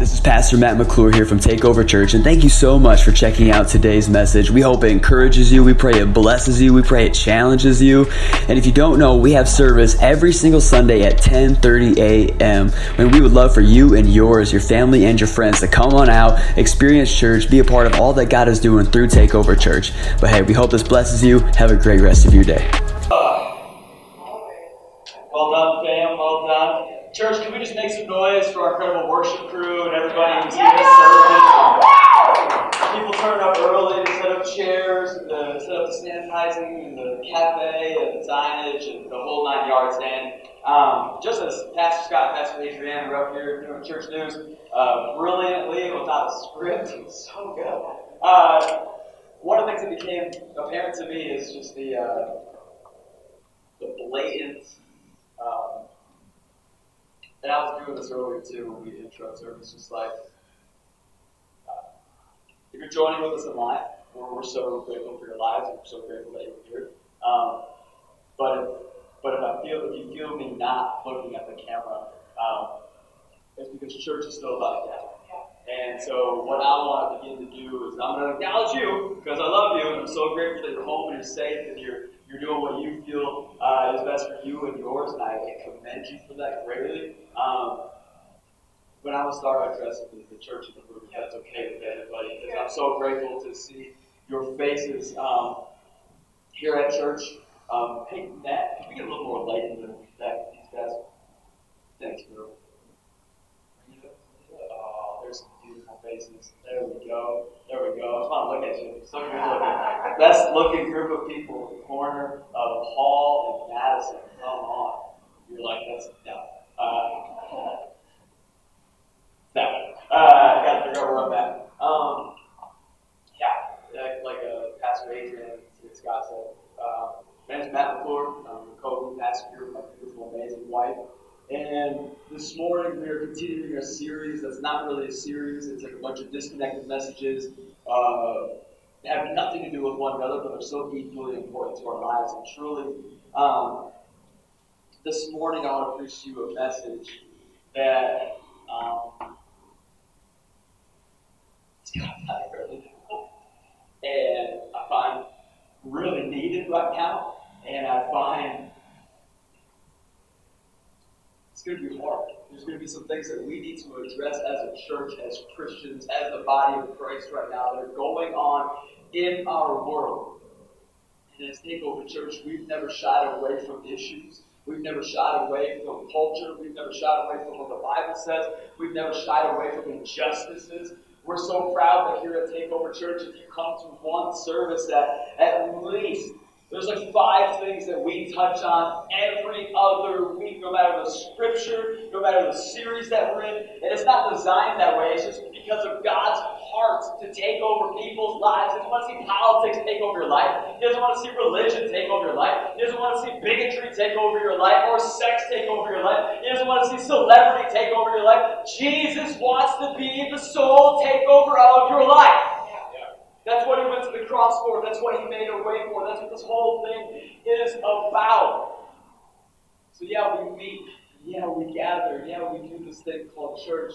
this is Pastor Matt McClure here from Takeover Church, and thank you so much for checking out today's message. We hope it encourages you, we pray it blesses you, we pray it challenges you. And if you don't know, we have service every single Sunday at 10:30 a.m. And we would love for you and yours, your family and your friends to come on out, experience church, be a part of all that God is doing through Takeover Church. But hey, we hope this blesses you. Have a great rest of your day. Well done, fam. Well done. Church, can we just make some noise for our incredible worship crew and everybody who's here in service? People turned up early to set up chairs, and to set up the sanitizing, and the cafe, and the signage, and the whole nine yards. And um, just as Pastor Scott and Pastor Adrienne are up here doing church news uh, brilliantly without a script, it was so good. Uh, one of the things that became apparent to me is just the uh, the blatant. Um, and I was doing this earlier too when we intro service, just like uh, if you're joining with us in live, we're, we're so grateful for your lives and we're so grateful that you're here. Um, but if, but if I feel if you feel me not looking at the camera, um, it's because church is still about that. And so what I want to begin to do is I'm going to acknowledge you because I love you and I'm so grateful that you're home and you're safe and you're you're doing what you feel uh, is best for you and yours, and I commend you for that greatly. Um, but I will start addressing the, church in the room, if that's okay with everybody, because I'm so grateful to see your faces um, here at church. Um, hey, Matt, can we get a little more light in the back, these guys? Thanks, bro. Oh, there's some beautiful faces. There we go. Look at you. Good looking. Best looking group of people in the corner of Paul and Madison. Come on. You're like, that's, no. Uh. Uh, got to figure out where I'm at. Um, yeah, like, uh, Pastor Adrian and Scott said, uh, my name's Matt McClure. I'm the co pastor with my beautiful, amazing wife. And this morning we are continuing a series that's not really a series. It's like a bunch of disconnected messages. Uh, have nothing to do with one another, but they're so equally important to our lives. And truly, um, this morning I want to preach to you a message that um, it's kind of really difficult, and I find really needed right now, and I find it's going to be hard. There's going to be some things that we need to address as a church, as Christians, as the body of Christ right now that are going on in our world. And as Takeover Church, we've never shied away from issues. We've never shied away from culture. We've never shied away from what the Bible says. We've never shied away from injustices. We're so proud that here at Takeover Church, if you come to one service, that at least there's like five things that we touch on every other week, no matter the scripture, no matter the series that we're in. And it's not designed that way. It's just because of God's heart to take over people's lives. He doesn't want to see politics take over your life. He doesn't want to see religion take over your life. He doesn't want to see bigotry take over your life or sex take over your life. He doesn't want to see celebrity take over your life. Jesus wants to be the sole takeover of your life. That's what he went to the cross for. That's what he made a way for. That's what this whole thing is about. So, yeah, we meet. Yeah, we gather. Yeah, we do this thing called church.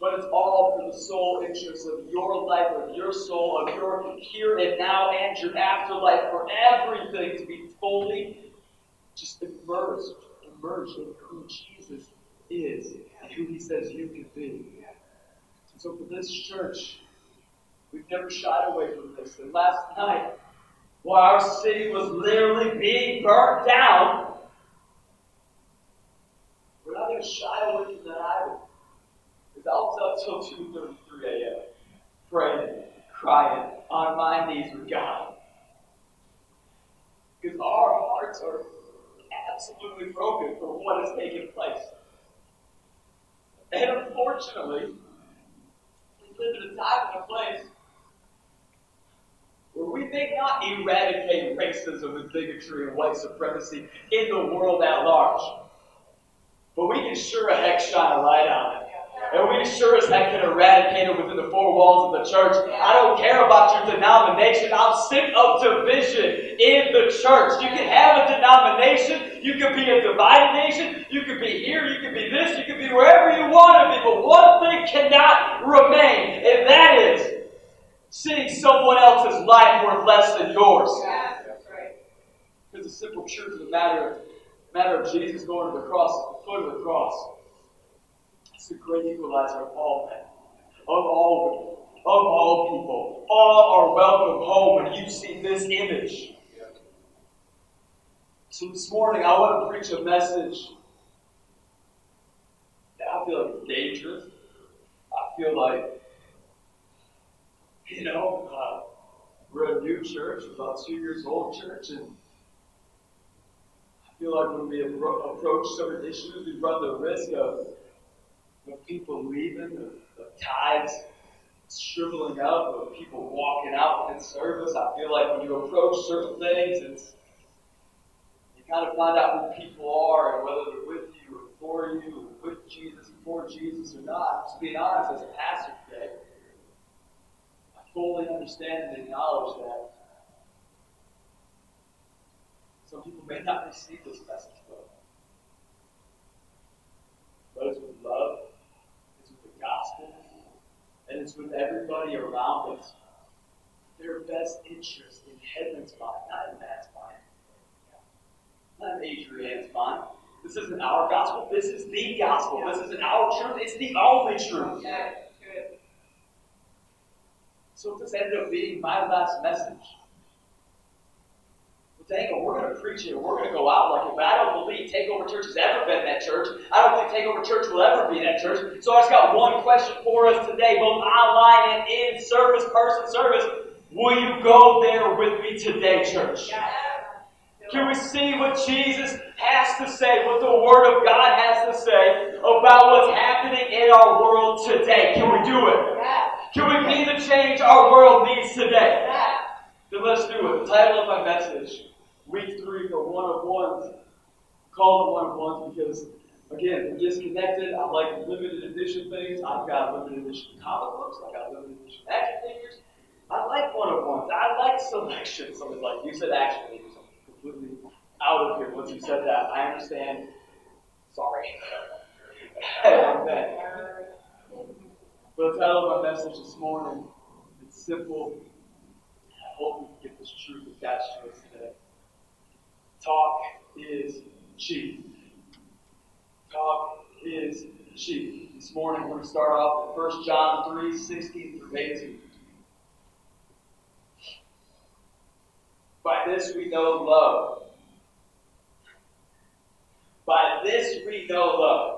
But it's all for the sole interest of your life, of your soul, of your here and now and your afterlife, for everything to be fully just immersed, immersed in who Jesus is and who he says you can be. So for this church, We've never shied away from this. And last night, while our city was literally being burnt down, we're not going to shy away from that either. Because I was up till 2.33 a.m. praying, crying, on my knees with God. Because our hearts are absolutely broken for what has taken place. And unfortunately, we live in a time and a place where we may not eradicate racism and bigotry and white supremacy in the world at large, but we can sure as heck shine a light on it. And we sure as heck can eradicate it within the four walls of the church. I don't care about your denomination. I'm sick of division in the church. You can have a denomination. You can be a divided nation. You can be here. You can be this. You can be wherever you want to be. But one thing cannot remain, and that is seeing someone else's life worth less than yours. Yeah, that's right. Because the simple truth of the matter, matter of Jesus going to the cross, the foot of the cross, it's the great equalizer of all men, of all women, of all people. All are welcome home when you see this image. So this morning I want to preach a message that I feel like is dangerous. I feel like, you know, uh, we're a new church, about two years old church, and I feel like when we appro- approach certain issues, we run the risk of, of people leaving, of, of ties shriveling up, of people walking out in service. I feel like when you approach certain things, it's you kind of find out who people are and whether they're with you or for you, with Jesus, for Jesus or not. Just being honest, as a pastor today, fully understand and acknowledge that some people may not receive this message. But it's with love, it's with the gospel, and it's with everybody around us. Their best interest in heaven's mind, not in man's mind. Not in Adrian's mind. This isn't our gospel. This is the gospel. This isn't our truth. It's the only truth. So this ended up being my last message. Well, dang it, we're going to preach it. We're going to go out like it. But I don't believe Takeover Church has ever been that church. I don't believe Takeover Church will ever be that church. So I just got one question for us today, both online and in service, person service. Will you go there with me today, church? Yeah. Can we see what Jesus has to say, what the Word of God has to say about what's happening in our world today? Can we do it? Yeah. Can we be the change our world needs today? Then let's do it. The title of my message, week three for one of ones, call it one of ones because, again, we're disconnected. I like limited edition things. I've got limited edition comic books. I've got limited edition action figures. I like one of ones. I like selection. Something like you said action figures. I'm completely out of here once you said that. I understand. Sorry. But the title of my message this morning, it's simple. I hope we can get this truth attached to us today. Talk is cheap. Talk is cheap. This morning we're going to start off with 1 John 3, 16 through 18. By this we know love. By this we know love.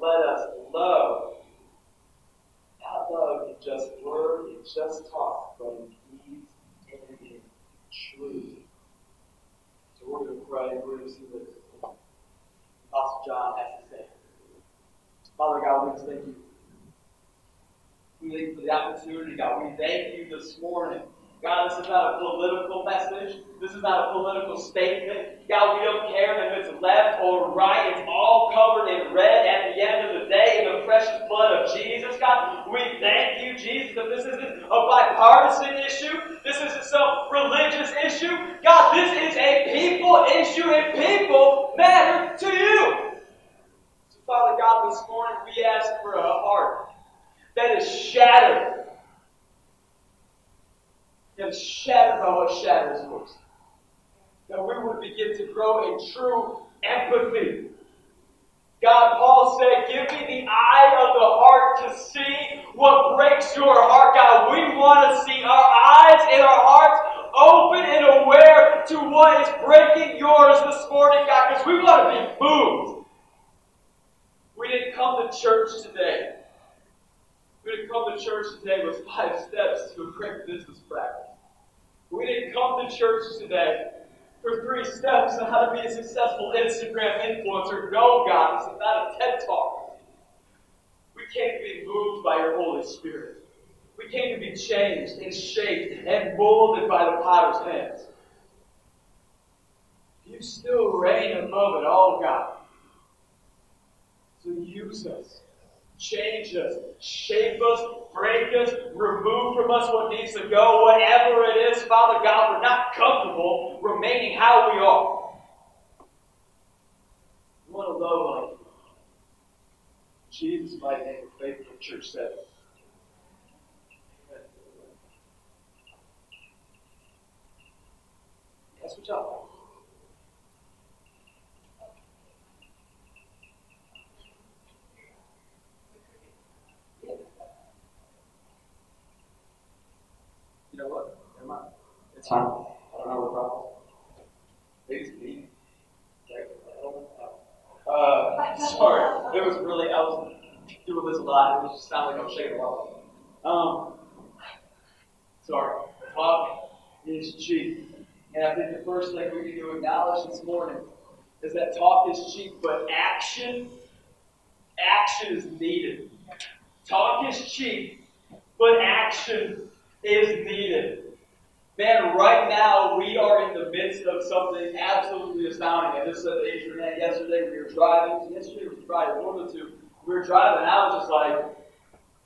Let us love, not love in just word, in just talk, but in deeds and in truth. So we're going to pray we're going to see what Apostle John has to say. Father God, we thank you. We thank you for the opportunity, God. We thank you this morning. God, this is not a political message. This is not a political statement. God, we don't care if it's left or right. It's all covered in red at the end of the day in the precious blood of Jesus. God, we thank you, Jesus, that this isn't a bipartisan issue. This isn't some religious issue. God, this is a people issue, and people matter to you. So, Father God, this morning we ask for a heart that is shattered that is shattered by what shatters yours. That we would begin to grow in true empathy. God, Paul said, Give me the eye of the heart to see what breaks your heart. God, we want to see our eyes and our hearts open and aware to what is breaking yours this morning, God, because we want to be moved. We didn't come to church today. We didn't come to church today with five steps to a great business practice. We didn't come to church today for three steps on how to be a successful Instagram influencer. No, God, this is not a TED Talk. We came to be moved by your Holy Spirit. We came to be changed and shaped and molded by the potter's hands. You still reign above it all, God. So use us, change us, shape us, break us, remove from us what needs to go, whatever it is, Father God. We're not comfortable remaining how we are. We want to love like Jesus' mighty name, faithful church said. That's what y'all You know what? Never mind. It's fine. I don't know what problem. Me. Uh, sorry. It was really, I was doing this a lot. It just sounded like I was shaking a lot. Um, sorry. Talk is cheap. And I think the first thing we need to acknowledge this morning is that talk is cheap, but action, action is needed. Talk is cheap, but action is needed. Man, right now we are in the midst of something absolutely astounding. I just said to Adrian yesterday we were driving. Yesterday was Friday, one or two. We were driving, and I was just like,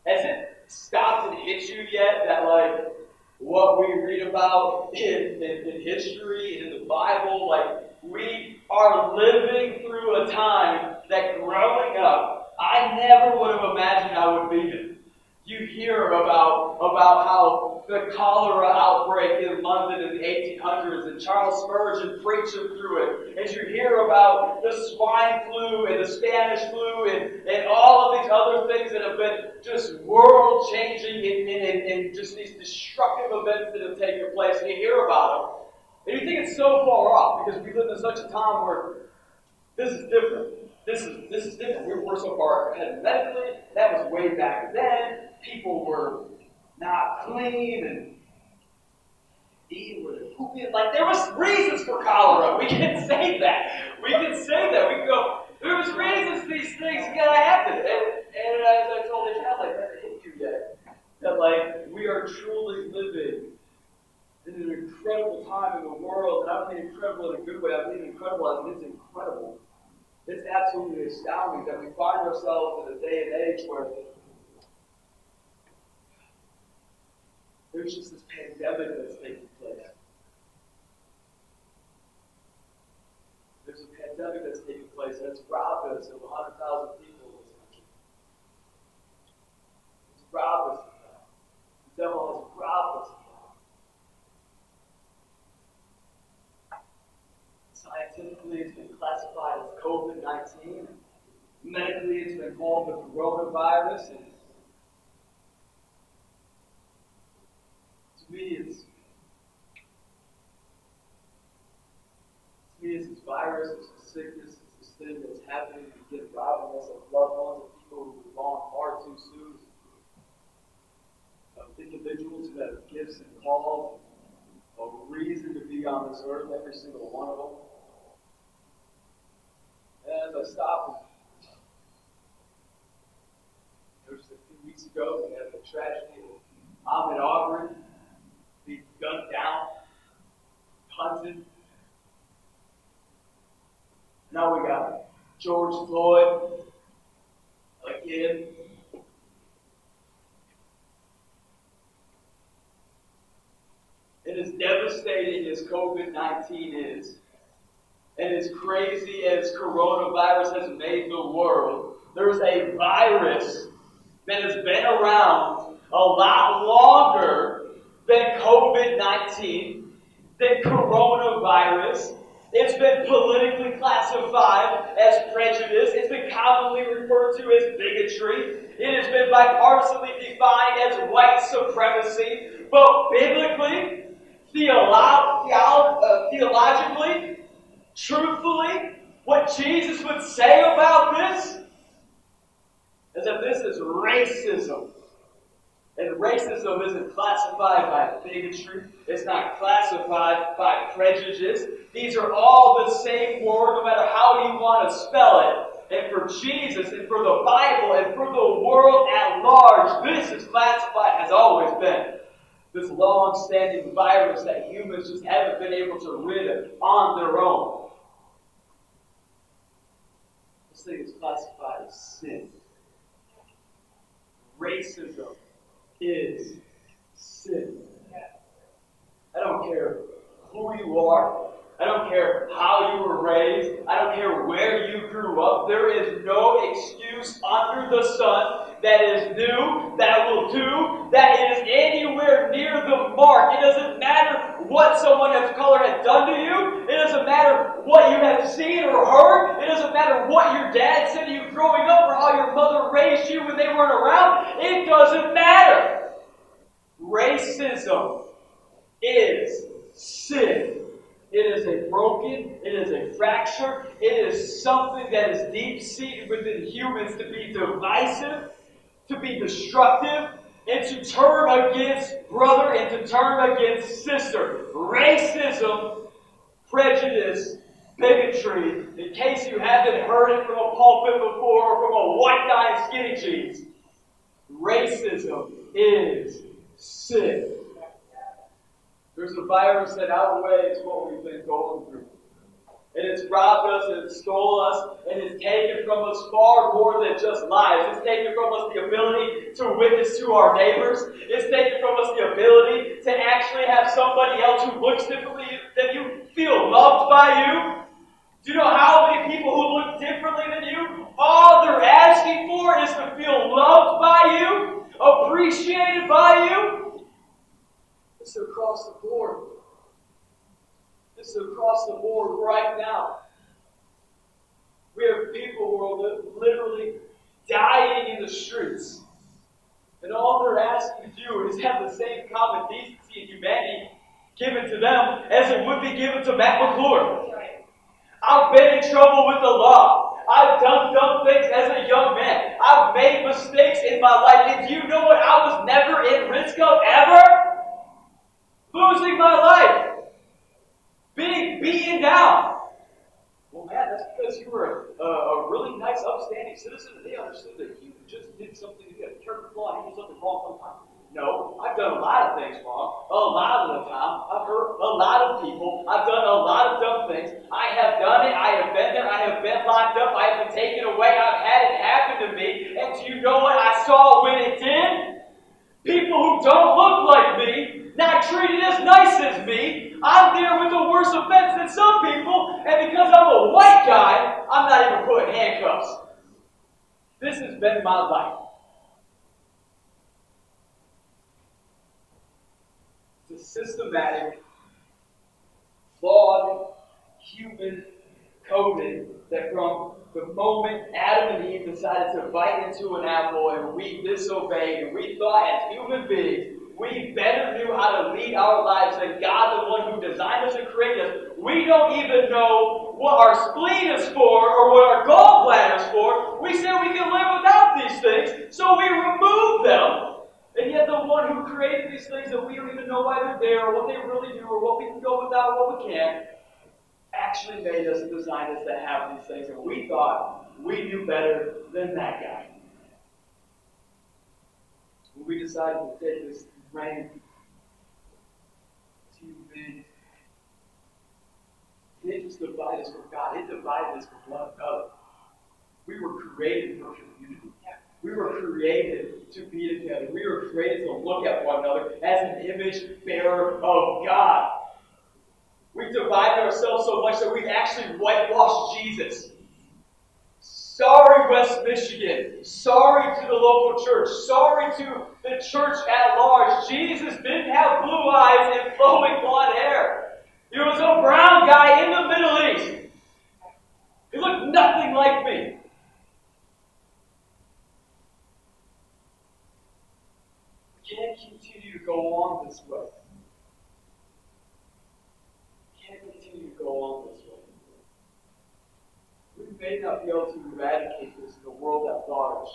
has it stopped and hit you yet that like what we read about in, in, in history and in the Bible, like we are living through a time that growing up, I never would have imagined I would be in. You hear about, about how the cholera outbreak in London in the 1800s and Charles Spurgeon preaching through it. As you hear about the swine flu and the Spanish flu and, and all of these other things that have been just world changing and, and, and just these destructive events that have taken place, and you hear about them. And you think it's so far off because we live in such a time where this is different. This is this is different. We're, we're so far ahead medically. That was way back then people were not clean and eating were pooping. Like there was reasons for cholera. We can say that. We can say that. We can go. There was reasons these things gotta happen. And, and as I told the child, like never hit you yet. That like we are truly living in an incredible time in the world, and I don't mean incredible in a good way. I mean incredible as it's incredible. It's absolutely astounding that we find ourselves in a day and age where There's just this pandemic that's taking place. There's a pandemic that's taking place, it's robbed us of 100,000 people in this country. It's robbed us of that. The devil has robbed us of that. Scientifically, it's been classified as COVID 19. Medically, it's been called the coronavirus. And to me, it's to me, it's this virus, it's this sickness, it's this thing that's happening to get robbing us of loved ones, of people who have gone far too soon, of individuals who have gifts and calls, a reason to be on this earth, every single one of them. And I stopped, it was a few weeks ago, we had the tragedy of Ahmaud Arbery be gunned down, hunted. Now we got George Floyd again. And as devastating as COVID 19 is, and as crazy as coronavirus has made the world, there's a virus that has been around a lot longer than COVID 19, than coronavirus. It's been politically classified as prejudice. It's been commonly referred to as bigotry. It has been bipartisanly defined as white supremacy. But biblically, theolo- theolo- uh, theologically, truthfully, what Jesus would say about this is that this is racism. And racism isn't classified by bigotry. It's not classified by prejudice. These are all the same word, no matter how you want to spell it. and for Jesus and for the Bible and for the world at large, this is classified, has always been, this long standing virus that humans just haven't been able to rid of on their own. This thing is classified as sin. Racism is sin. I don't care who you are. I don't care how you were raised. I don't care where you grew up. There is no excuse under the sun that is new, that will do, that is anywhere near the mark. It doesn't matter what someone of color has done to you. It doesn't matter what you have seen or heard. It doesn't matter what your dad said to you growing up or how your mother raised you when they weren't around. It doesn't matter. Racism is sin. It is a broken, it is a fracture, it is something that is deep seated within humans to be divisive, to be destructive, and to turn against brother and to turn against sister. Racism, prejudice, bigotry, in case you haven't heard it from a pulpit before or from a white guy in skinny jeans, racism is sin. There's a virus that outweighs what we've been going through. And it's robbed us and it's stole us and it's taken from us far more than just lives. It's taken from us the ability to witness to our neighbors. It's taken from us the ability to actually have somebody else who looks differently than you feel loved by you. Do you know how many people who look differently than you, all they're asking for is to feel loved by you, appreciated by you? It's across the board. It's across the board right now. We have people who are literally dying in the streets. And all they're asking to do is have the same common decency and humanity given to them as it would be given to Matt McClure. I've been in trouble with the law. I've done dumb things as a young man. I've made mistakes in my life. And do you know what I was never in risk of ever? Losing my life, being beaten down. Well, man, that's because you were a, a, really nice, upstanding citizen, and they understood that you just did something, you had a flaw, and you did something wrong sometimes. No, I've done a lot of things wrong. A lot of the time. I've hurt a lot of people. I've done a lot of dumb things. I have done it. I have been there. I have been locked up. I have been taken away. I've had it happen to me. And do you know what I saw when it did? People who don't look like me not treated as nice as me. I'm there with a worse offense than some people, and because I'm a white guy, I'm not even put in handcuffs. This has been my life. It's a systematic, flawed, human coding that from the moment Adam and Eve decided to bite into an apple and we disobeyed and we thought as human beings we better knew how to lead our lives than God, the one who designed us and created us. We don't even know what our spleen is for or what our gallbladder is for. We say we can live without these things, so we remove them. And yet, the one who created these things that we don't even know why they're there or what they really do or what we can go without what we can't, actually made us and designed us to have these things. And we thought we knew better than that guy. We decided to take this ran to men. It just divide us from God, it divided us from one another. We were created for community. We were created to be together. We were created to look at one another as an image bearer of God. We've divided ourselves so much that we've actually whitewashed Jesus. Sorry, West Michigan. Sorry to the local church. Sorry to the church at large. Jesus didn't have blue eyes and flowing blonde hair. He was a brown guy in the Middle East. He looked nothing like me. We can't continue to go on this way. We can't continue to go on this way may not be able to eradicate this in the world at large.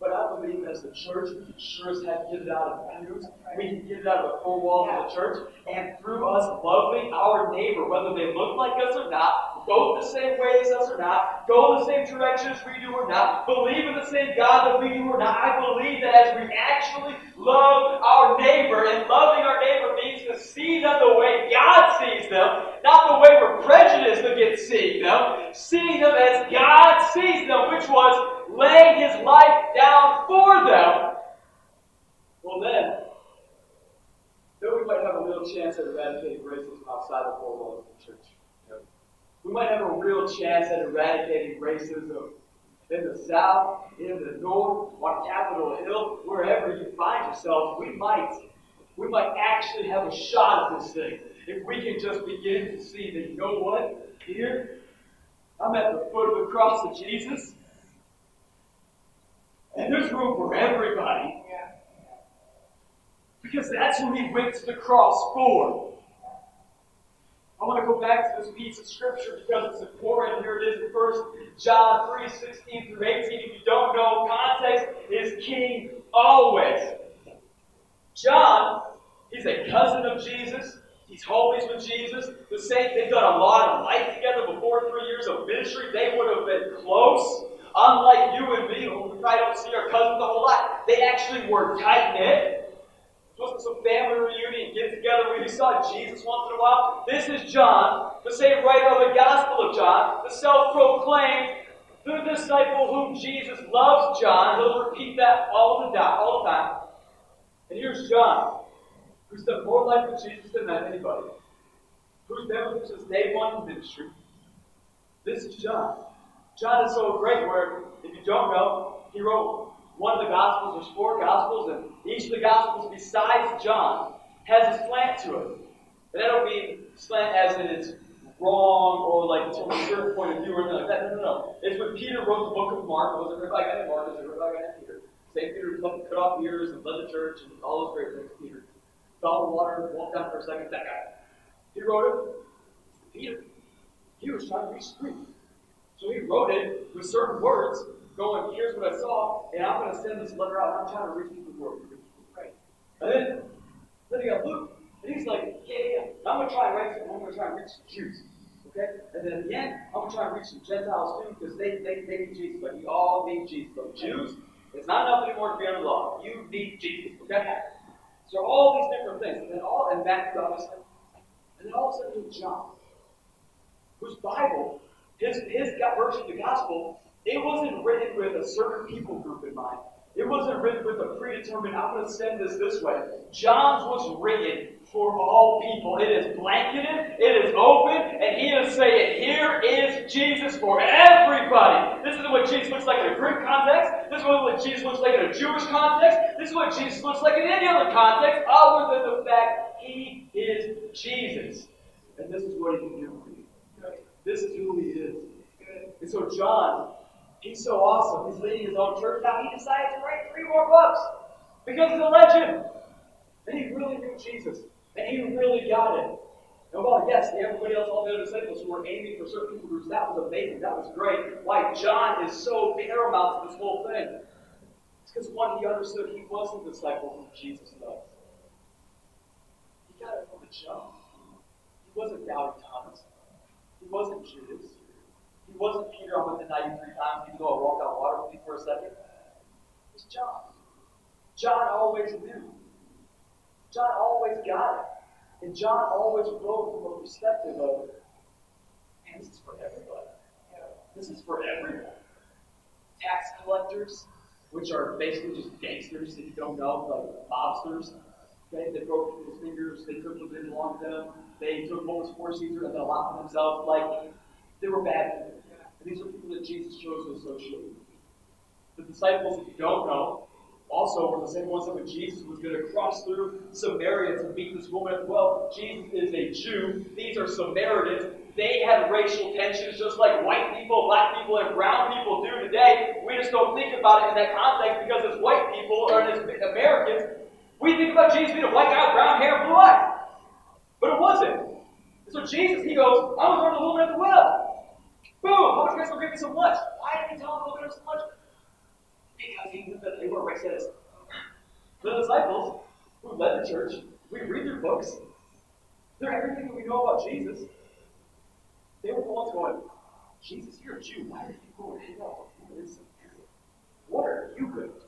But I believe as the church, we can sure as heck get it out of the pews. We can get it out of the four walls of the church. And through us loving our neighbor, whether they look like us or not, vote the same way as us or not, go the same direction as we do or not, believe in the same God that we do or not. I believe that as we actually love our neighbor, and loving our neighbor means to see them the way God sees them, not the way we're prejudiced against seeing them, seeing them as God sees them, which was laying his life down for them. Well, then, then we might have a real chance at eradicating racism outside the four walls of the church. We might have a real chance at eradicating racism in the South, in the North, on Capitol Hill, wherever you find yourself. We might, we might actually have a shot at this thing if we can just begin to see that you know what here I'm at the foot of the cross of Jesus, and there's room for everybody. Because that's who he went to the cross for. I want to go back to this piece of scripture because it's important. Here it is in 1 John 3 16 through 18. If you don't know, context is king always. John, he's a cousin of Jesus. He's homies with Jesus. The same, they've done a lot of life together before three years of ministry. They would have been close. Unlike you and me, who probably don't see our cousins a whole lot, they actually were tight knit wasn't some family reunion, get together where you saw Jesus once in a while. This is John, the same writer of the Gospel of John, the self-proclaimed, the disciple whom Jesus loves John. He'll repeat that all the, time, all the time. And here's John, who's done more life with Jesus than anybody, who's been with him since day one in ministry. This is John. John is so great where, if you don't know, he wrote one of the Gospels, there's four Gospels, and each of the Gospels besides John has a slant to it. And that don't mean slant as in it's wrong or like from a certain point of view or anything like that. No, no, no. It's when Peter wrote the book of Mark. It wasn't written by a guy named Mark, it was written by a guy named Peter. St. Peter cut off ears and led the church and all those great things. Peter fell in the water, walked down for a second, that guy. He wrote it. Peter. He was trying to be the So he wrote it with certain words going, here's what I saw, and I'm going to send this letter out. I'm trying to reach people who are right. And then, then you got Luke, and he's like, yeah, yeah, I'm going to try and write something. I'm going to try and reach the Jews. Okay? And then at the end, I'm going to try and reach some Gentiles too, because they, they, they need Jesus, but you all need Jesus. But Jews, it's not enough anymore to be under law. You need Jesus. Okay? So all these different things. And then all, and Matthew, obviously. And then all of a sudden, John, whose Bible, his, his version of the gospel it wasn't written with a certain people group in mind. It wasn't written with a predetermined, I'm going to send this this way. John's was written for all people. It is blanketed, it is open, and he is saying, Here is Jesus for everybody. This is what Jesus looks like in a Greek context. This is what Jesus looks like in a Jewish context. This is what Jesus looks like in any other context, other than the fact he is Jesus. And this is what he can do for you. This is who he is. And so John He's so awesome. He's leading his own church. Now he decided to write three more books because he's a legend. And he really knew Jesus. And he really got it. And while, yes, everybody else, all the other disciples who were aiming for certain people groups, that was amazing. That was great. Why John is so paramount to this whole thing. It's because, one, he understood he was the disciple whom Jesus loved. He got it from the jump. He wasn't doubting Thomas. He wasn't Judas. Wasn't Peter, I went the 93 times, even though I walked on water with me for a second. It's John. John always knew. John always got it. And John always wrote from a perspective of, man, this is for everybody. This is for everyone. Tax collectors, which are basically just gangsters, if you don't know, like mobsters. Okay, they broke people's fingers, they took what didn't belong to them, they took what was for Caesar and then allowed themselves. Like, they were bad people. And these are people that Jesus chose to associate with. The disciples, if you don't know, also were the same ones that when Jesus was going to cross through Samaria to meet this woman well, Jesus is a Jew. These are Samaritans. They had racial tensions just like white people, black people, and brown people do today. We just don't think about it in that context because as white people or as Americans, we think about Jesus being a white guy brown hair blue eyes. But it wasn't. So Jesus, he goes, I was to the woman at the well. Boom! How much guys will give me some lunch? Why did he tell them to go get some lunch? Because he knew that they were racist. The disciples who led the church, we read their books, they're everything that we know about Jesus. They were the ones going, Jesus, you're a Jew. Why are you going to hang out with in Samaria? What are you going to do?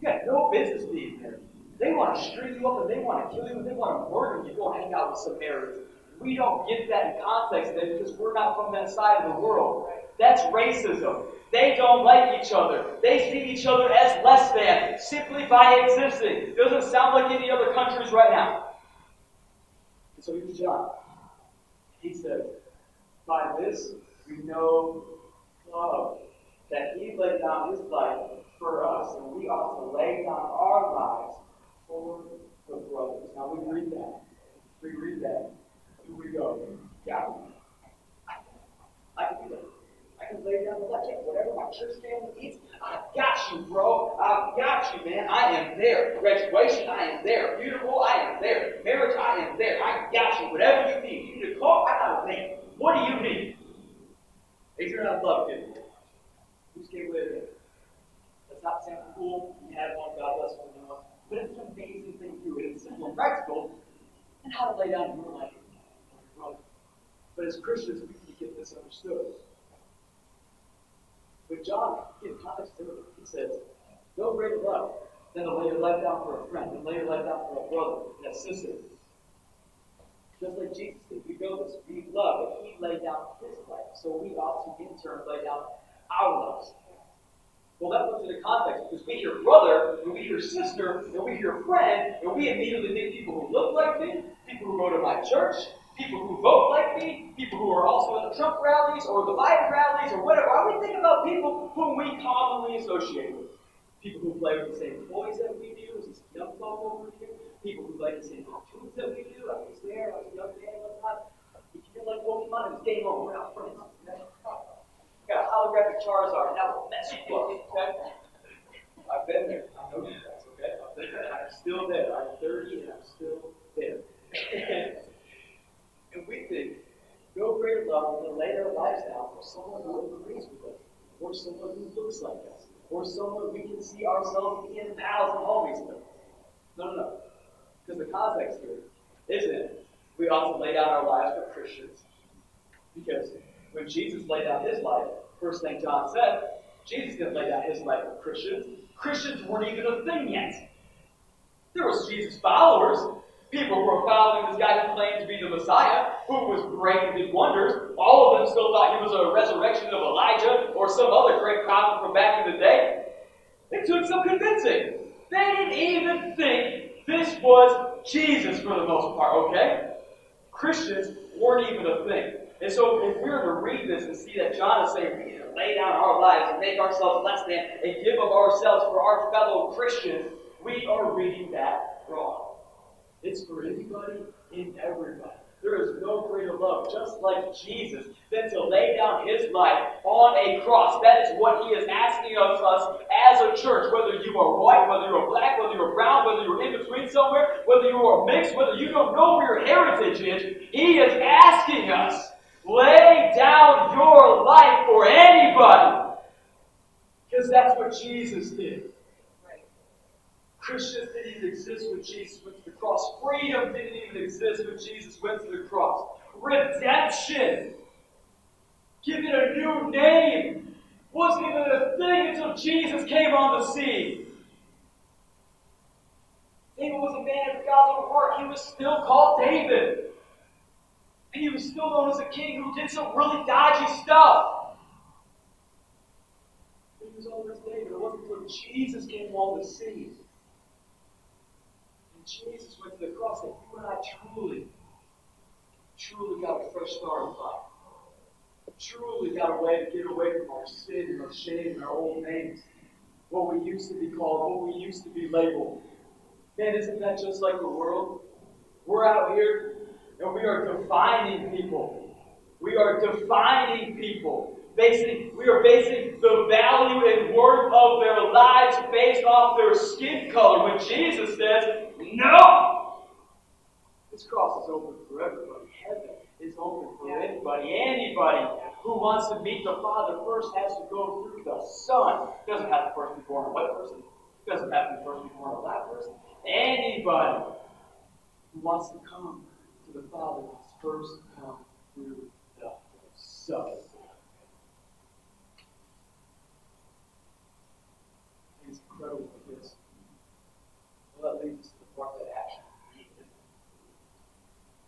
You got no business being there. They want to string you up and they want to kill you and they want to murder you. Go hang out with Samaritans. We don't get that in context then because we're not from that side of the world. That's racism. They don't like each other. They see each other as less than simply by existing. Doesn't sound like any other countries right now. And so here's John. He says, By this we know love, that he laid down his life for us, and we ought to lay down our lives for the brothers. Now we read that. We read that. We go. Yeah. I can do that. I can lay down the life. Whatever my church family needs, I got you, bro. I got you, man. I am there. Graduation, I am there. Beautiful, I am there. Marriage, I am there. I got you. Whatever you need. You need a call, I got a man. What do you need? Adrian, I love you. Who's came with it? That's not sound cool. You had one, God bless one, you But it's an amazing thing to do. It's simple and practical. And how to lay down your life But as Christians, we to get this understood. But John, in context he says, No greater love than to lay your life down for a friend, than lay your life down for a brother and a sister. Just like Jesus did. We know this. We love and he laid down his life. So we ought to, in turn, lay down our lives. Well, that puts it in context because we hear brother, and we hear sister, and we hear friend, and we immediately think people who look like me, people who go to my church, people who vote like me, people who are also at the Trump rallies or the Biden rallies or whatever. I would think about people whom we commonly associate with. People who play with the same toys that we do, this young folk over here. People who like the same cartoons that we do. I was there, I was a young man one time. If you didn't like Pokemon, it game over. We're not friends. Got a holographic Charizard, now we'll mess you up. I've been there. I know you guys, okay? I'm still there. I'm 30 and I'm still there. No greater love than to lay our lives down for someone who agrees with us, or someone who looks like us, or someone we can see ourselves in pals and homies with. No, no, no. Because the context here isn't we to lay down our lives for Christians. Because when Jesus laid down his life, first thing John said, Jesus didn't lay down his life for Christians. Christians weren't even a thing yet. There was Jesus' followers, People were following this guy who claimed to be the Messiah, who was great and did wonders. All of them still thought he was a resurrection of Elijah or some other great prophet from back in the day. It took some convincing. They didn't even think this was Jesus for the most part, okay? Christians weren't even a thing. And so if we were to read this and see that John is saying we need to lay down our lives and make ourselves less than and give of ourselves for our fellow Christians, we are reading that wrong. It's for anybody and everybody. There is no greater love, just like Jesus, than to lay down his life on a cross. That is what he is asking of us as a church. Whether you are white, whether you're black, whether you're brown, whether you're in between somewhere, whether you are mixed, whether you don't know where your heritage is, he is asking us, lay down your life for anybody. Because that's what Jesus did. Christians didn't even exist when Jesus went to the cross. Freedom didn't even exist when Jesus went to the cross. Redemption, given a new name, wasn't even a thing until Jesus came on the scene. David was a man of God's own heart. He was still called David. And he was still known as a king who did some really dodgy stuff. He was always David. It wasn't until Jesus came on the scene Jesus went to the cross, that you and I truly, truly got a fresh start in life. Truly got a way to get away from our sin and our shame and our old names. What we used to be called, what we used to be labeled. Man, isn't that just like the world? We're out here and we are defining people. We are defining people basing, we are basing the value and worth of their lives based off their skin color. When Jesus says, no! This cross is open for everybody. Heaven is open for anybody. Anybody who wants to meet the Father first has to go through the Son. Doesn't have to first be born a white person. Doesn't have to be first be born a black person. Anybody who wants to come to the Father must first come through the Son. Incredible because well, that leads us to the part that action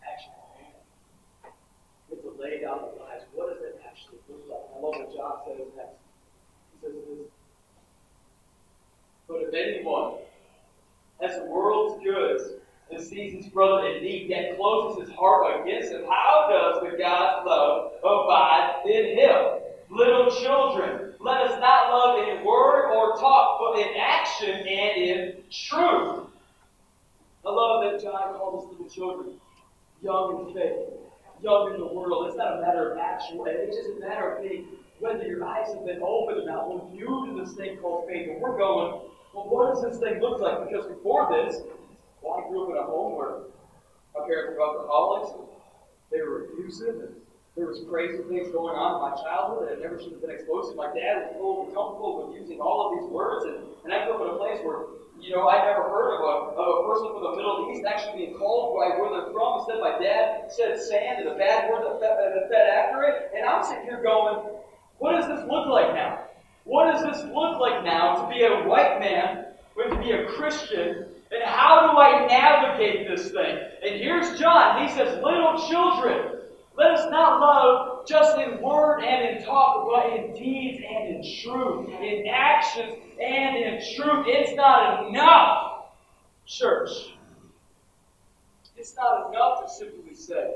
Action. We to lay down the lives. What does it actually look like? I love what John says next. He says this. But if anyone has the world's goods and sees his brother in need, yet closes his heart against him, how does the God's love abide in him? Little children, let us not love in word in action and in truth. I love that John calls us little children, young in faith, young in the world. It's not a matter of actual age, it's just a matter of being whether your eyes have been opened or not. We're new to this thing called faith, and we're going, well, what does this thing look like? Because before this, well, I grew up in a home where my parents were alcoholics, they were abusive, and there was crazy things going on in my childhood that I never should have been exposed to. My dad was full comfortable with using all of these words, and, and I grew up in a place where, you know, I never heard of a, of a person from the Middle East actually being called by where they're from. Instead, my dad said sand and a bad word that fed, that fed after it, and I'm sitting here going, what does this look like now? What does this look like now to be a white man, or to be a Christian, and how do I navigate this thing? And here's John. He says, Little children, let us not love just in word and in talk, but in deeds and in truth, in actions and in truth. It's not enough, church. It's not enough to simply say,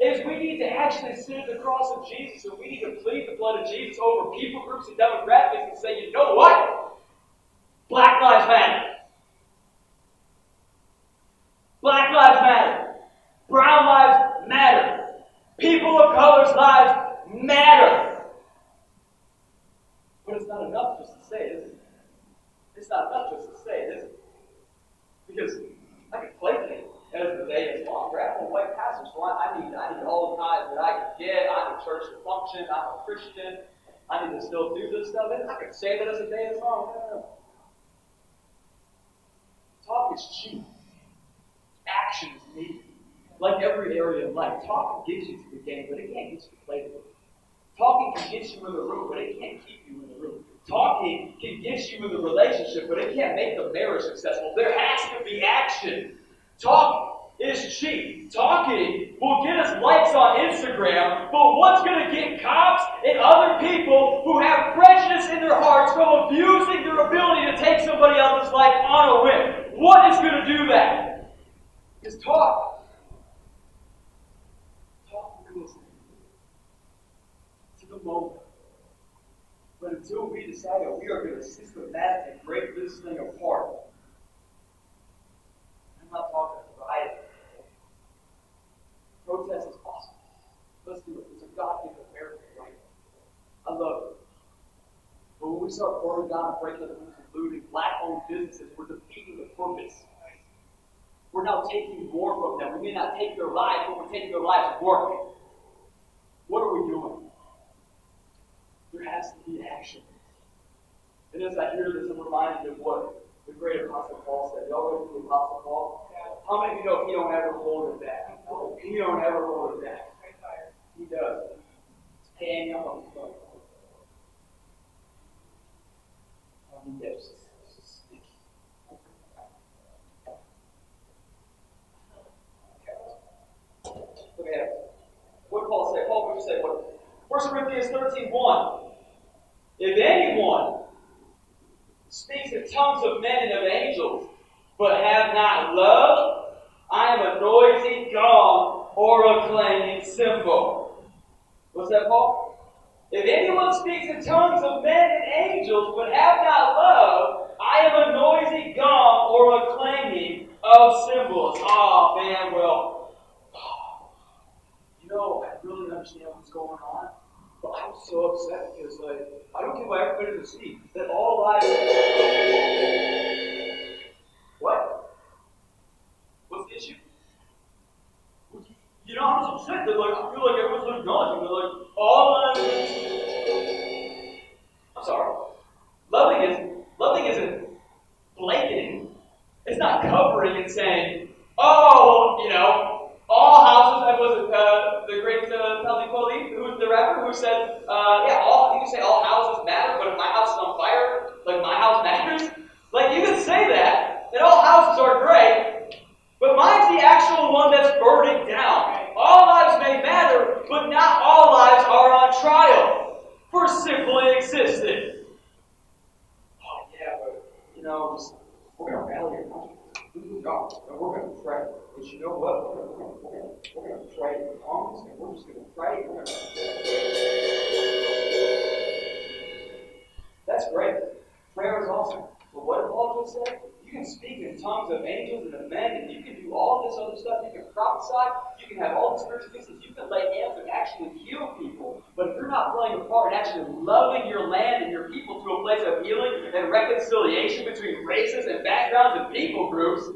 is we need to actually sit at the cross of Jesus and we need to plead the blood of Jesus over people groups and demographics and say, you know what? Black Lives Matter. Black Lives Matter. Brown Lives Matter. People of color's lives matter. But it's not enough just to say this. it? It's not enough just to say this, it? Because I can play things because the day is longer. I want a white pastor, So I, I, need I need all the time that I can get. I'm a church to function. I'm a Christian. I need to still do this stuff. And I can say that as a day is long. No, no, no. Talk is cheap. Action is needed. Like every area of life, talking gets you to the game, but it can't get you to play the game. Talking can get you in the room, but it can't keep you in the room. Talking can get you in the relationship, but it can't make the marriage successful. There has to be action. Talk is cheap. Talking will get us likes on Instagram, but what's going to get cops and other people who have prejudice in their hearts from abusing their ability to take somebody else's life on a whim? What is going to do that? Is talk. Talk listening to the moment. But until we decide that we are going to systematically break this thing breaking the rules and looting black-owned businesses, we're defeating the purpose. We're now taking more from them. We may not take their lives, but we're taking their lives working. What are we doing? There has to be action. And as I hear this, I'm reminded of what the great Apostle Paul said. Y'all for the Apostle Paul? How many of you know he don't ever hold it back? He don't ever hold it back. He does. He's paying up on phone. Yes. Look. What Paul say? Paul would say what? 1 Corinthians 13, 1 1. If anyone speaks in tongues of men and of angels, but have not love, I am a noisy gong or a clanging cymbal. What's that, Paul? If anyone speaks in tongues of men and angels, but have not love, I am a noisy gong or a clanging of cymbals. Oh, man, well, you know, I really understand what's going on. But I'm so upset because, like, I don't get why everybody doesn't see that all lives. What? What's the issue? You know, I'm so upset that, like, I feel like everyone's acknowledging that, like, all lives. I'm sorry. Loving is loving isn't blanketing. It's not covering and saying, "Oh, you know, all houses, that was uh, the great uh, Talib Kweli, who's the rapper, who said, uh, yeah, all, you can say all houses matter, but if my house is on fire, like my house matters. Like you can say that, that all houses are great, but mine's the actual one that's burning down. May matter, but not all lives are on trial for simply existing. Oh yeah, but you know, we're gonna rally around. We're gonna pray. But you know what? We're going to pray in tongues, and we're just going to pray. We're. That's great. Prayer is awesome. But what did Paul just say? You can speak in tongues of angels and of men, and you can do all this other stuff. You can prophesy. You can have all the spiritual gifts. You can lay hands and actually heal people. But if you're not playing a part in actually loving your land and your people to a place of healing and reconciliation between races and backgrounds and people groups,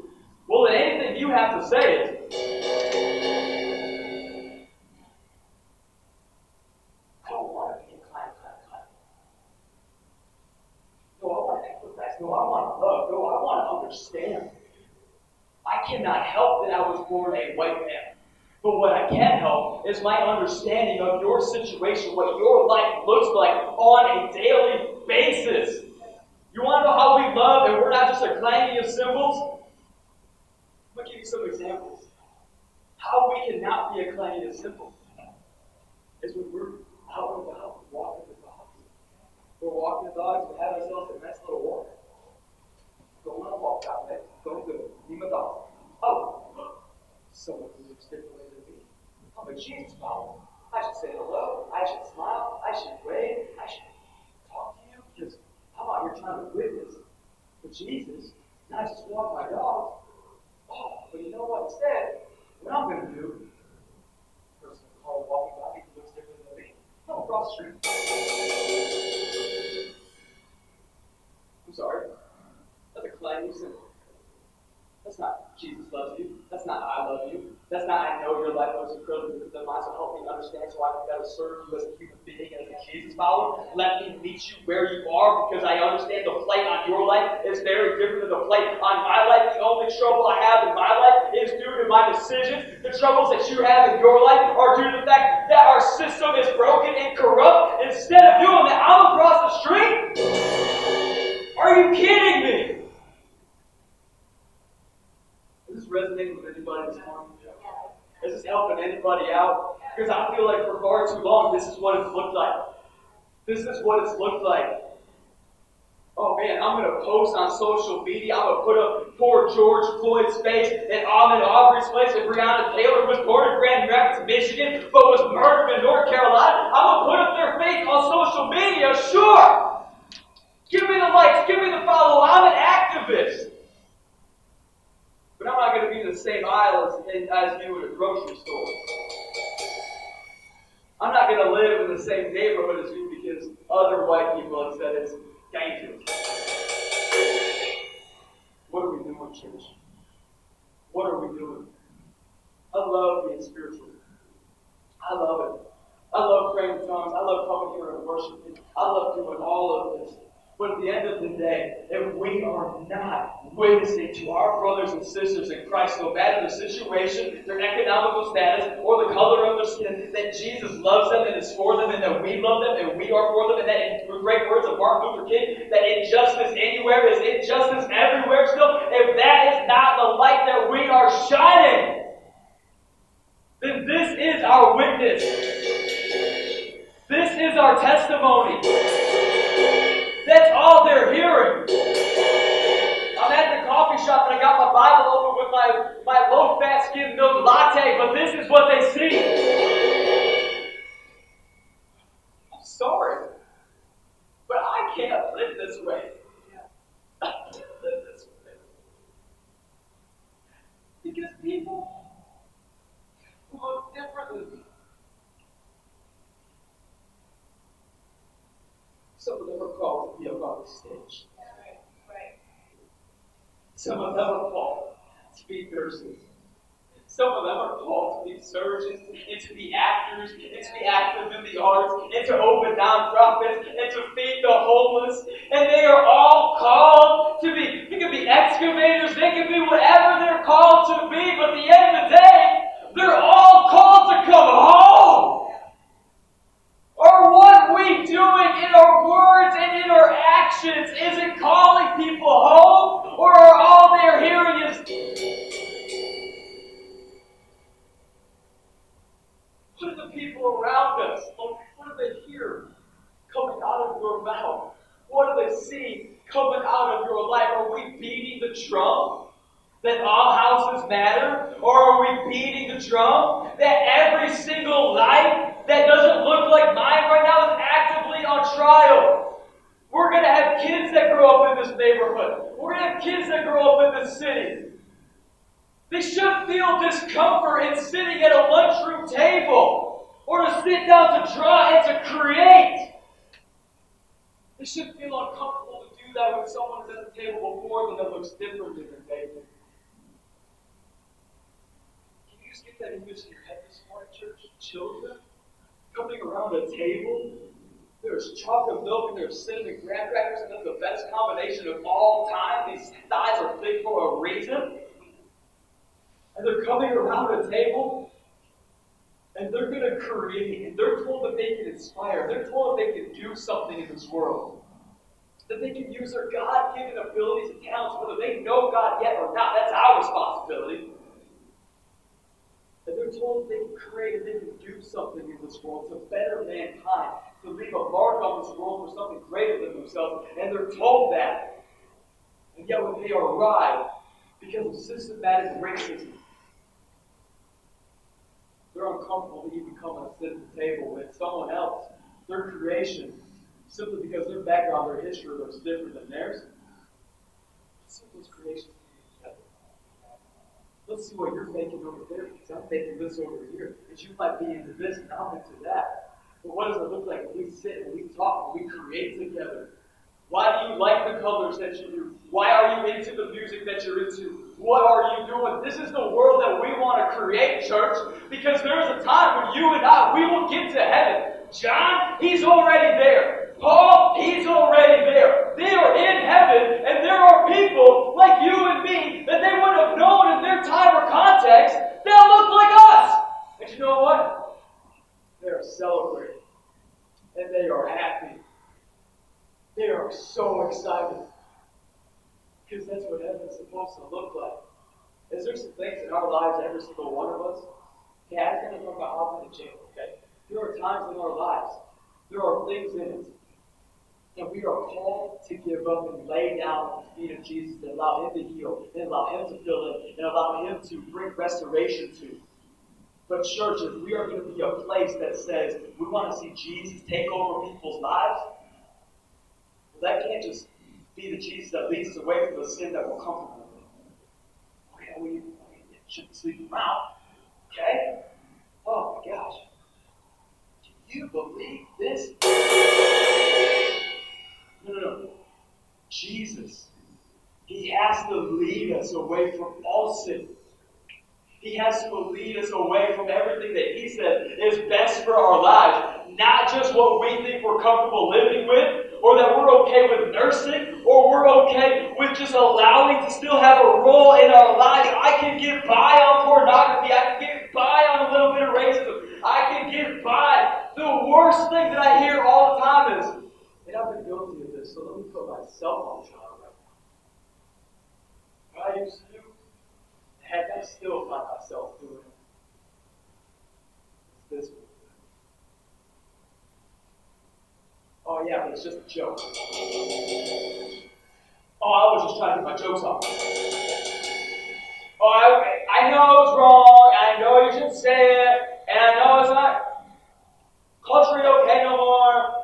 well, then anything you have to say is. I don't want to be inclined, inclined, inclined. No, I want to empathize. No, I want to love. No, I want to understand. I cannot help I was born a white man. But what I can help is my understanding of your situation, what your life looks like on a daily basis. You want to know how we love and we're not just a clanging of cymbals? Let me give you some examples. How we cannot be acclaimed of simple is when we're out and about walking the dogs. We're walking the dogs, we have ourselves a nice little walk. Going on a walk out there, going good. Name a dog. Oh, someone who looks different than me. I'm a Jesus follower. I should say hello. I should smile. I should wave. I should talk to you because I'm out here trying to witness for Jesus, not just walk my dog. Oh, but you know what? Instead, what I'm going to do, person called walking by who looks different than me, come across the street. I'm sorry. That's a not Jesus loves you. That's not I love you. That's not I know your life was incredibly different than mine, so help me understand so I can better serve you as a human being, as a Jesus follower. Let me meet you where you are because I understand the plight on your life is very different than the plight on my life. The only trouble I have in my life is due to my decisions. The troubles that you have in your life are due to the fact that our system is broken and corrupt. Instead of doing that, I'm across the street. Are you kidding me? Is this resonating with anybody this morning? Is this helping anybody out? Because I feel like for far too long, this is what it's looked like. This is what it's looked like. Oh man, I'm going to post on social media. I'm to put up poor George Floyd's face and Ahmaud Arbery's face and Breonna Taylor was born in Grand Rapids, Michigan, but was murdered in North Carolina. I'm going to put up their face on social media, sure. Give me the likes, give me the follow. I'm an activist. But I'm not going to be in the same aisle as, as you at a grocery store. I'm not going to live in the same neighborhood as you because other white people have said it's dangerous. What are we doing, church? What are we doing? I love being spiritual. I love it. I love praying in tongues. I love coming here and worshiping. I love doing all of this. But at the end of the day, if we are not witnessing to our brothers and sisters in Christ, no matter the situation, their economical status, or the color of their skin, that Jesus loves them and is for them, and that we love them and we are for them, and that in great words of Martin Luther King, that injustice anywhere is injustice everywhere still, if that is not the light that we are shining, then this is our witness. This is our testimony. That's all they're hearing. I'm at the coffee shop and I got my Bible open with my, my low fat skim milk latte, but this is what they see. I'm sorry, but I can't live this way. I can't live this way. Because people look different than me. Some of them are called to be up on the stage. Some of them are called to be nurses. Some of them are called to be surgeons, and to be actors, and to be active in the arts, and to open nonprofits, and to feed the homeless. And they are all called to be, they can be excavators, they can be whatever they're called to be, but at the end of the day, they're all called to come home. Are what we doing in our words and in our actions, is it calling people home? Or are all they're hearing is what are the people around us? What do they hear coming out of your mouth? What do they see coming out of your life? Are we beating the drum? that all houses matter? Or are we beating the drum that every single life that doesn't look like mine right now trial? We're going to have kids that grow up in this neighborhood. We're going to have kids that grow up in this city. They should feel discomfort in sitting at a lunchroom table or to sit down to draw and to create. They should feel uncomfortable to do that when someone is at the table before them that looks different than their table. Can you just get that image in your head this morning, church? Children coming around a table. There's chocolate milk and there's cinnamon graham crackers, and that's the best combination of all time. These thighs are big for a reason. And they're coming around a table, and they're going to create, and they're told that they can inspire. They're told that they can do something in this world. That they can use their God given abilities and talents, whether they know God yet or not. That's our responsibility. And they're told they can create and they can do something in this world to better mankind, to leave a mark on this world for something greater than themselves. And they're told that. And yet when they arrive, because of systematic racism, they're uncomfortable to even come and sit at the table with someone else, their creation, simply because their background, their history looks different than theirs. Some of those creations Let's see what you're making over there because I'm making this over here. Because you might be into this and I'm into that. But what does it look like when we sit and we talk and we create together? Why do you like the colors that you do? Why are you into the music that you're into? What are you doing? This is the world that we want to create, church, because there's a time when you and I, we will get to heaven. John, he's already there. Paul, he's already there. They are in heaven, and there are people like you and me that they would have known in their time or context that look like us. And you know what? They are celebrating, and they are happy. They are so excited. Because that's what heaven's supposed to look like. Is there some things in our lives, every single one of us? Okay, I'm going to talk about hopping the jail, okay? There are times in our lives, there are things in it that we are called to give up and lay down at the feet of Jesus and allow Him to heal, and allow Him to fill in, and allow Him to bring restoration to. But, church, if we are going to be a place that says we want to see Jesus take over people's lives, well, that can't just be the Jesus that leads us away from the sin that we're comfortable with. Okay, we, we shouldn't sleep around. Okay? Oh my gosh Do you believe this? No, no, no. Jesus, He has to lead us away from all sin. He has to lead us away from everything that He says is best for our lives. Not just what we think we're comfortable living with, or that we're okay with nursing, or we're okay with just allowing to still have a role in our lives. I can get by on pornography. I can get by on a little bit of racism. I can get by. The worst thing that I hear all the time is, and I've been guilty of this, so let me put myself on trial right now. I used I still find myself doing this. Oh, yeah, but it's just a joke. Oh, I was just trying to get my jokes off. Oh, I, I know it's wrong, I know you should say it, and I know it's not culturally okay no more.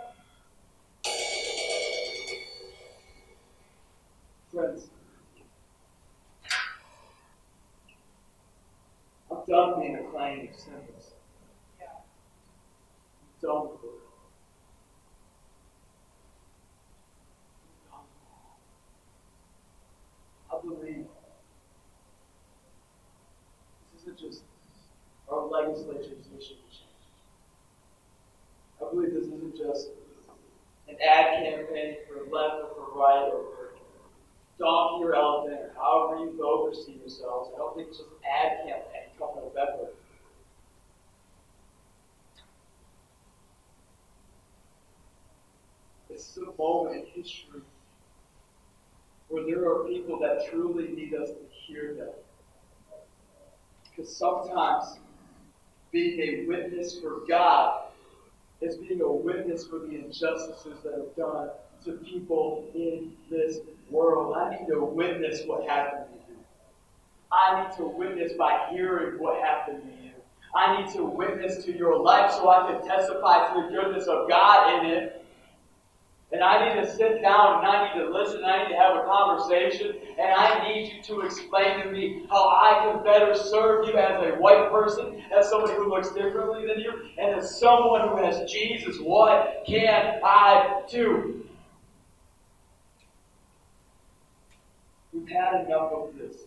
Friends, I'm done being a claim of cymbals. I'm done with it. I believe this isn't just our legislature's mission to change. I believe this isn't just an ad campaign for left or for right or for donkey or elephant or however you vote or see yourselves. I don't think it's just an ad campaign coming to Bedford. It's a moment in history where there are people that truly need us to hear them. Because sometimes being a witness for God is being a witness for the injustices that are done to people in this world. I need to witness what happened to you. I need to witness by hearing what happened to you. I need to witness to your life so I can testify to the goodness of God in it. And I need to sit down and I need to listen, I need to have a conversation, and I need you to explain to me how I can better serve you as a white person, as somebody who looks differently than you, and as someone who has Jesus. What can I do? We've had enough of this.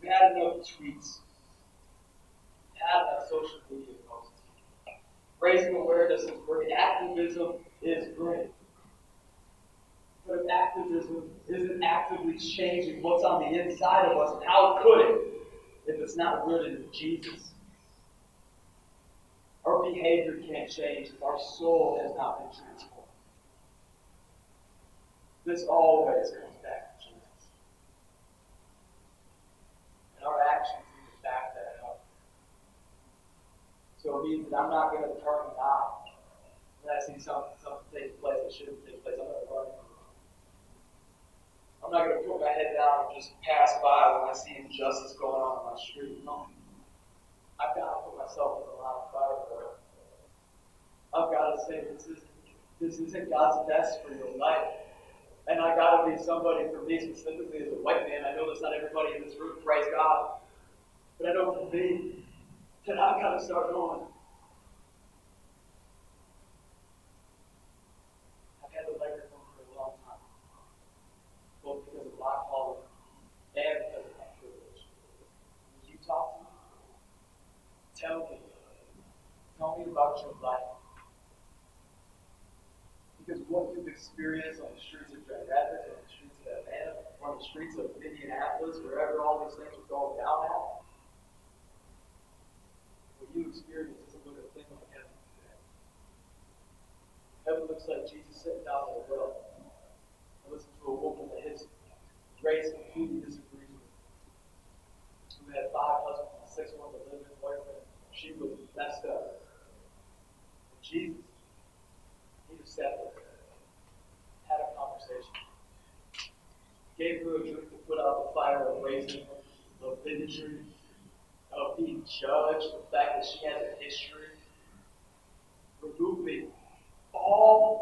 We've had enough tweets. We've had enough social media. Raising awareness is great. Activism is great. But if activism isn't actively changing what's on the inside of us, how could it if it's not rooted in Jesus? Our behavior can't change if our soul has not been transformed. This always comes back to Jesus. And our actions need to back that up. So it means that I'm not going to turn an eye when I see something, something take place that shouldn't take place. I'm going to from it. I'm not going to put my head down and just pass by when I see injustice going on in my street. No. I've got to put myself in the line of fire for it. I've got to say this is this isn't God's best for your life. And I gotta be somebody for me specifically as a white man. I know there's not everybody in this room, praise God. But I know for me that I've got to start going. I've had the microphone for a long time. Both because of my calling and because of my privilege. You talk to me, tell me. Tell me about your life. Because what you've experienced on the streets of Grand on the streets of Atlanta, on the streets of Indianapolis, wherever all these things are going down at, what you experience doesn't look a thing like heaven today. Jesus sitting down in a well and listen to a woman that his race completely disagrees with. Who had five husbands and six women in boyfriend. She was messed up. And Jesus he just sat there, had a conversation, gave her a drink to put out the fire of racism, of bigotry, of being judged, the fact that she has a history, removing all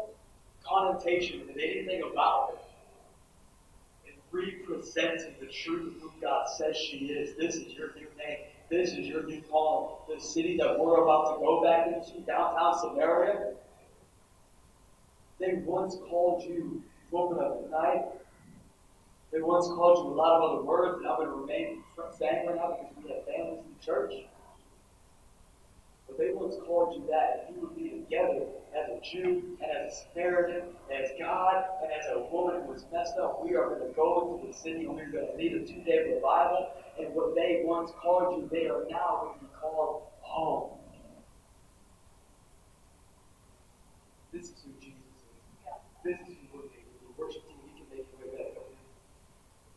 connotation of anything about it and representing the truth of who God says she is. This is your new name. This is your new calling. The city that we're about to go back into, downtown Samaria, they once called you woman of the night. They once called you a lot of other words, and I'm going to remain saying right now because we have families in the church. But they once called you that, and you would be together as a Jew and as a Samaritan, as God and as a woman who was messed up. We are going to go into the city and we're going to lead a two day revival. And what they once called you, they are now going to be called home. This is who Jesus is. this is who we're making. The worship team, you can make your way up.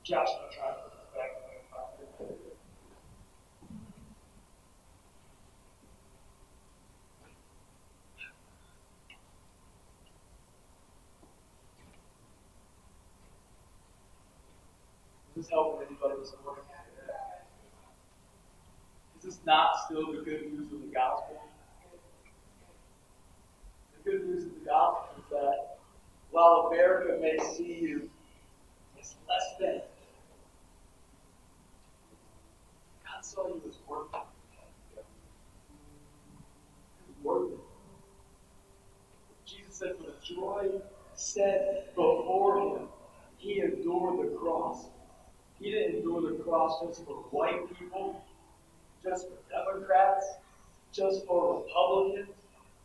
Josh, I'm this helping anybody this morning? Is this not still the good news of the gospel? The good news of the gospel is that while America may see you as less than, God saw you as worth it. Worth it. Jesus said, for the joy set before him, he endured the cross. He didn't endure the cross just for white people, just for Democrats, just for Republicans,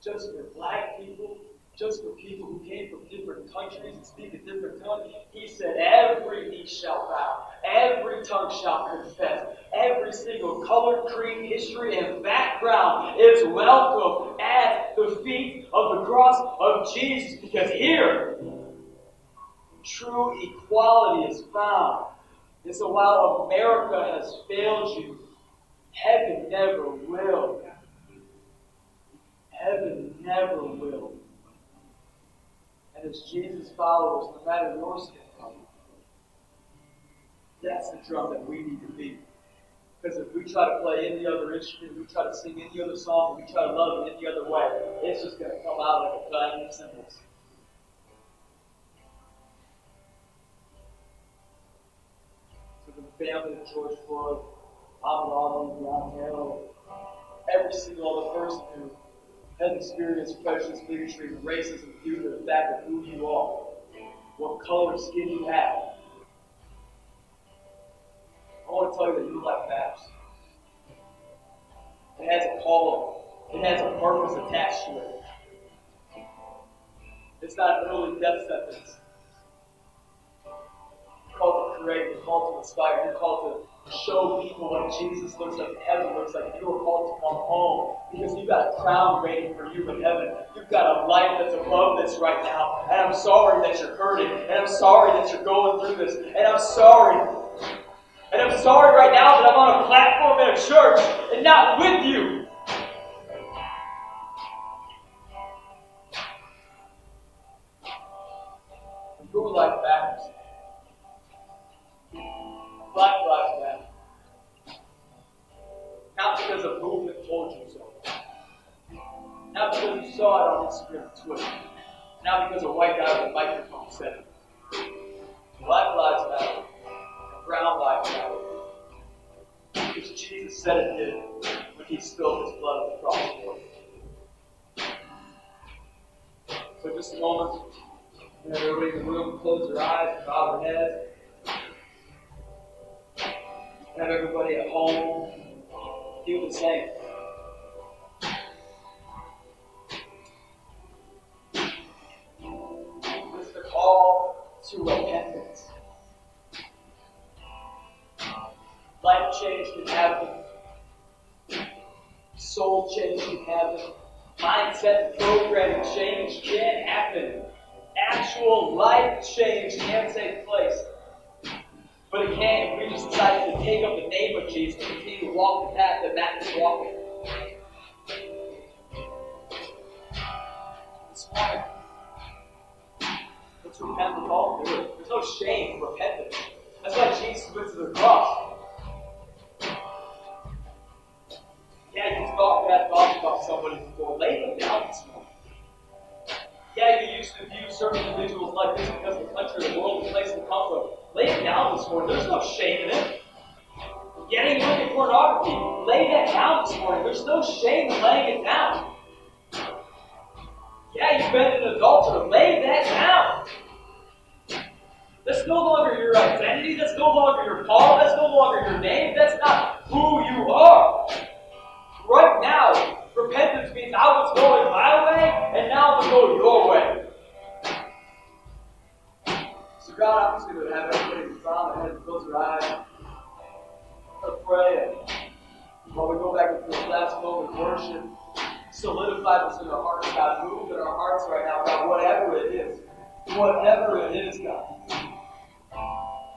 just for black people, just for people who came from different countries and speak a different tongue. He said, Every knee shall bow, every tongue shall confess, every single color, creed, history, and background is welcome at the feet of the cross of Jesus because here, true equality is found. And so while America has failed you, heaven never will. Heaven never will. And as Jesus followers, no matter your color, that's the drum that we need to beat. Because if we try to play any other instrument, we try to sing any other song, we try to love it any other way, it's just going to come out like a bang of. Family of George Floyd, Ahmaud Arbery, Breonna Taylor, every single other person who has experienced prejudice, bigotry, and racism due to the fact of who you are, what color skin you have. I want to tell you that your life matters. It has a calling. It has a purpose attached to it. It's not an early death sentence. Create, you're called to inspire, you're called to show people what Jesus looks like, heaven looks like. You are called to come home because you've got a crown waiting for you in heaven. You've got a life that's above this right now. And I'm sorry that you're hurting. And I'm sorry that you're going through this. And I'm sorry. And I'm sorry right now that I'm on a platform in a church and not with you. Repent with all do it. There's no shame in repentance. That's why Jesus went to the cross. Yeah, you thought bad thoughts about somebody before. Lay them down this morning. Yeah, you used to view certain individuals like this because of the country, the world, the place they come. Lay it down this morning. There's no shame in it. Getting look at pornography. Lay that down this morning. There's no shame in laying it down. Yeah, you've been an adulterer. Lay that down. That's no longer your identity. That's no longer your call. That's no longer your name. That's not who you are. Right now, repentance means I was going my way, and now I'm going your way. So God, I'm just going to have everybody bow their head and close their eyes. Let's pray. While we go back into this last moment of worship, solidify this in our hearts, God. Move in our hearts right now, God, whatever it is. Whatever it is, God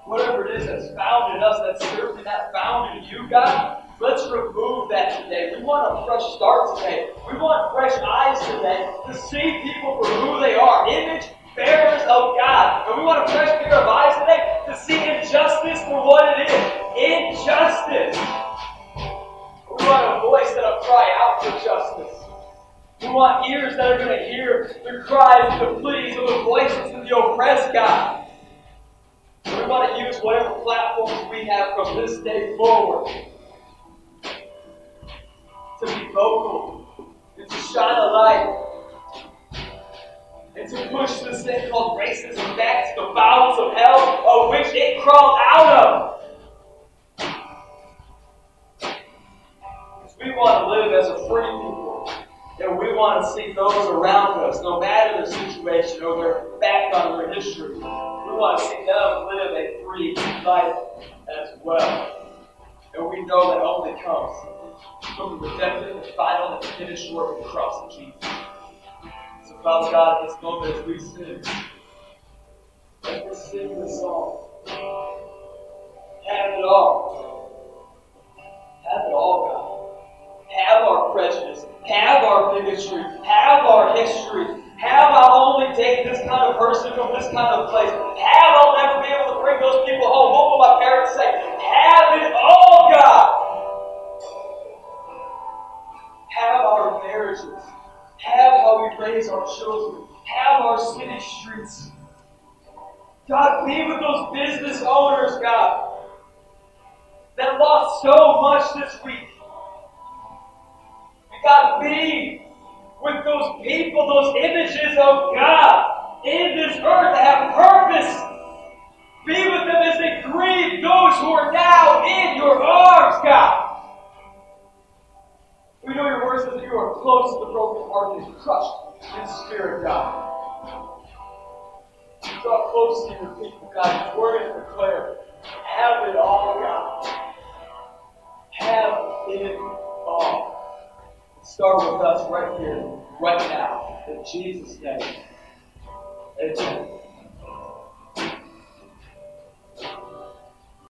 whatever it is that's found in us, that's certainly not found in you, God, let's remove that today. We want a fresh start today. We want fresh eyes today to see people for who they are, image bearers of God. And we want a fresh pair of eyes today to see injustice for what it is. Injustice. We want a voice that'll cry out for justice. We want ears that are going to hear the cries and the pleas of the voices of the oppressed God. We want to use whatever platforms we have from this day forward to be vocal and to shine a light and to push this thing called racism back to the bowels of hell. finished work of the cross of Jesus. So, Father God, at this moment, as we sin,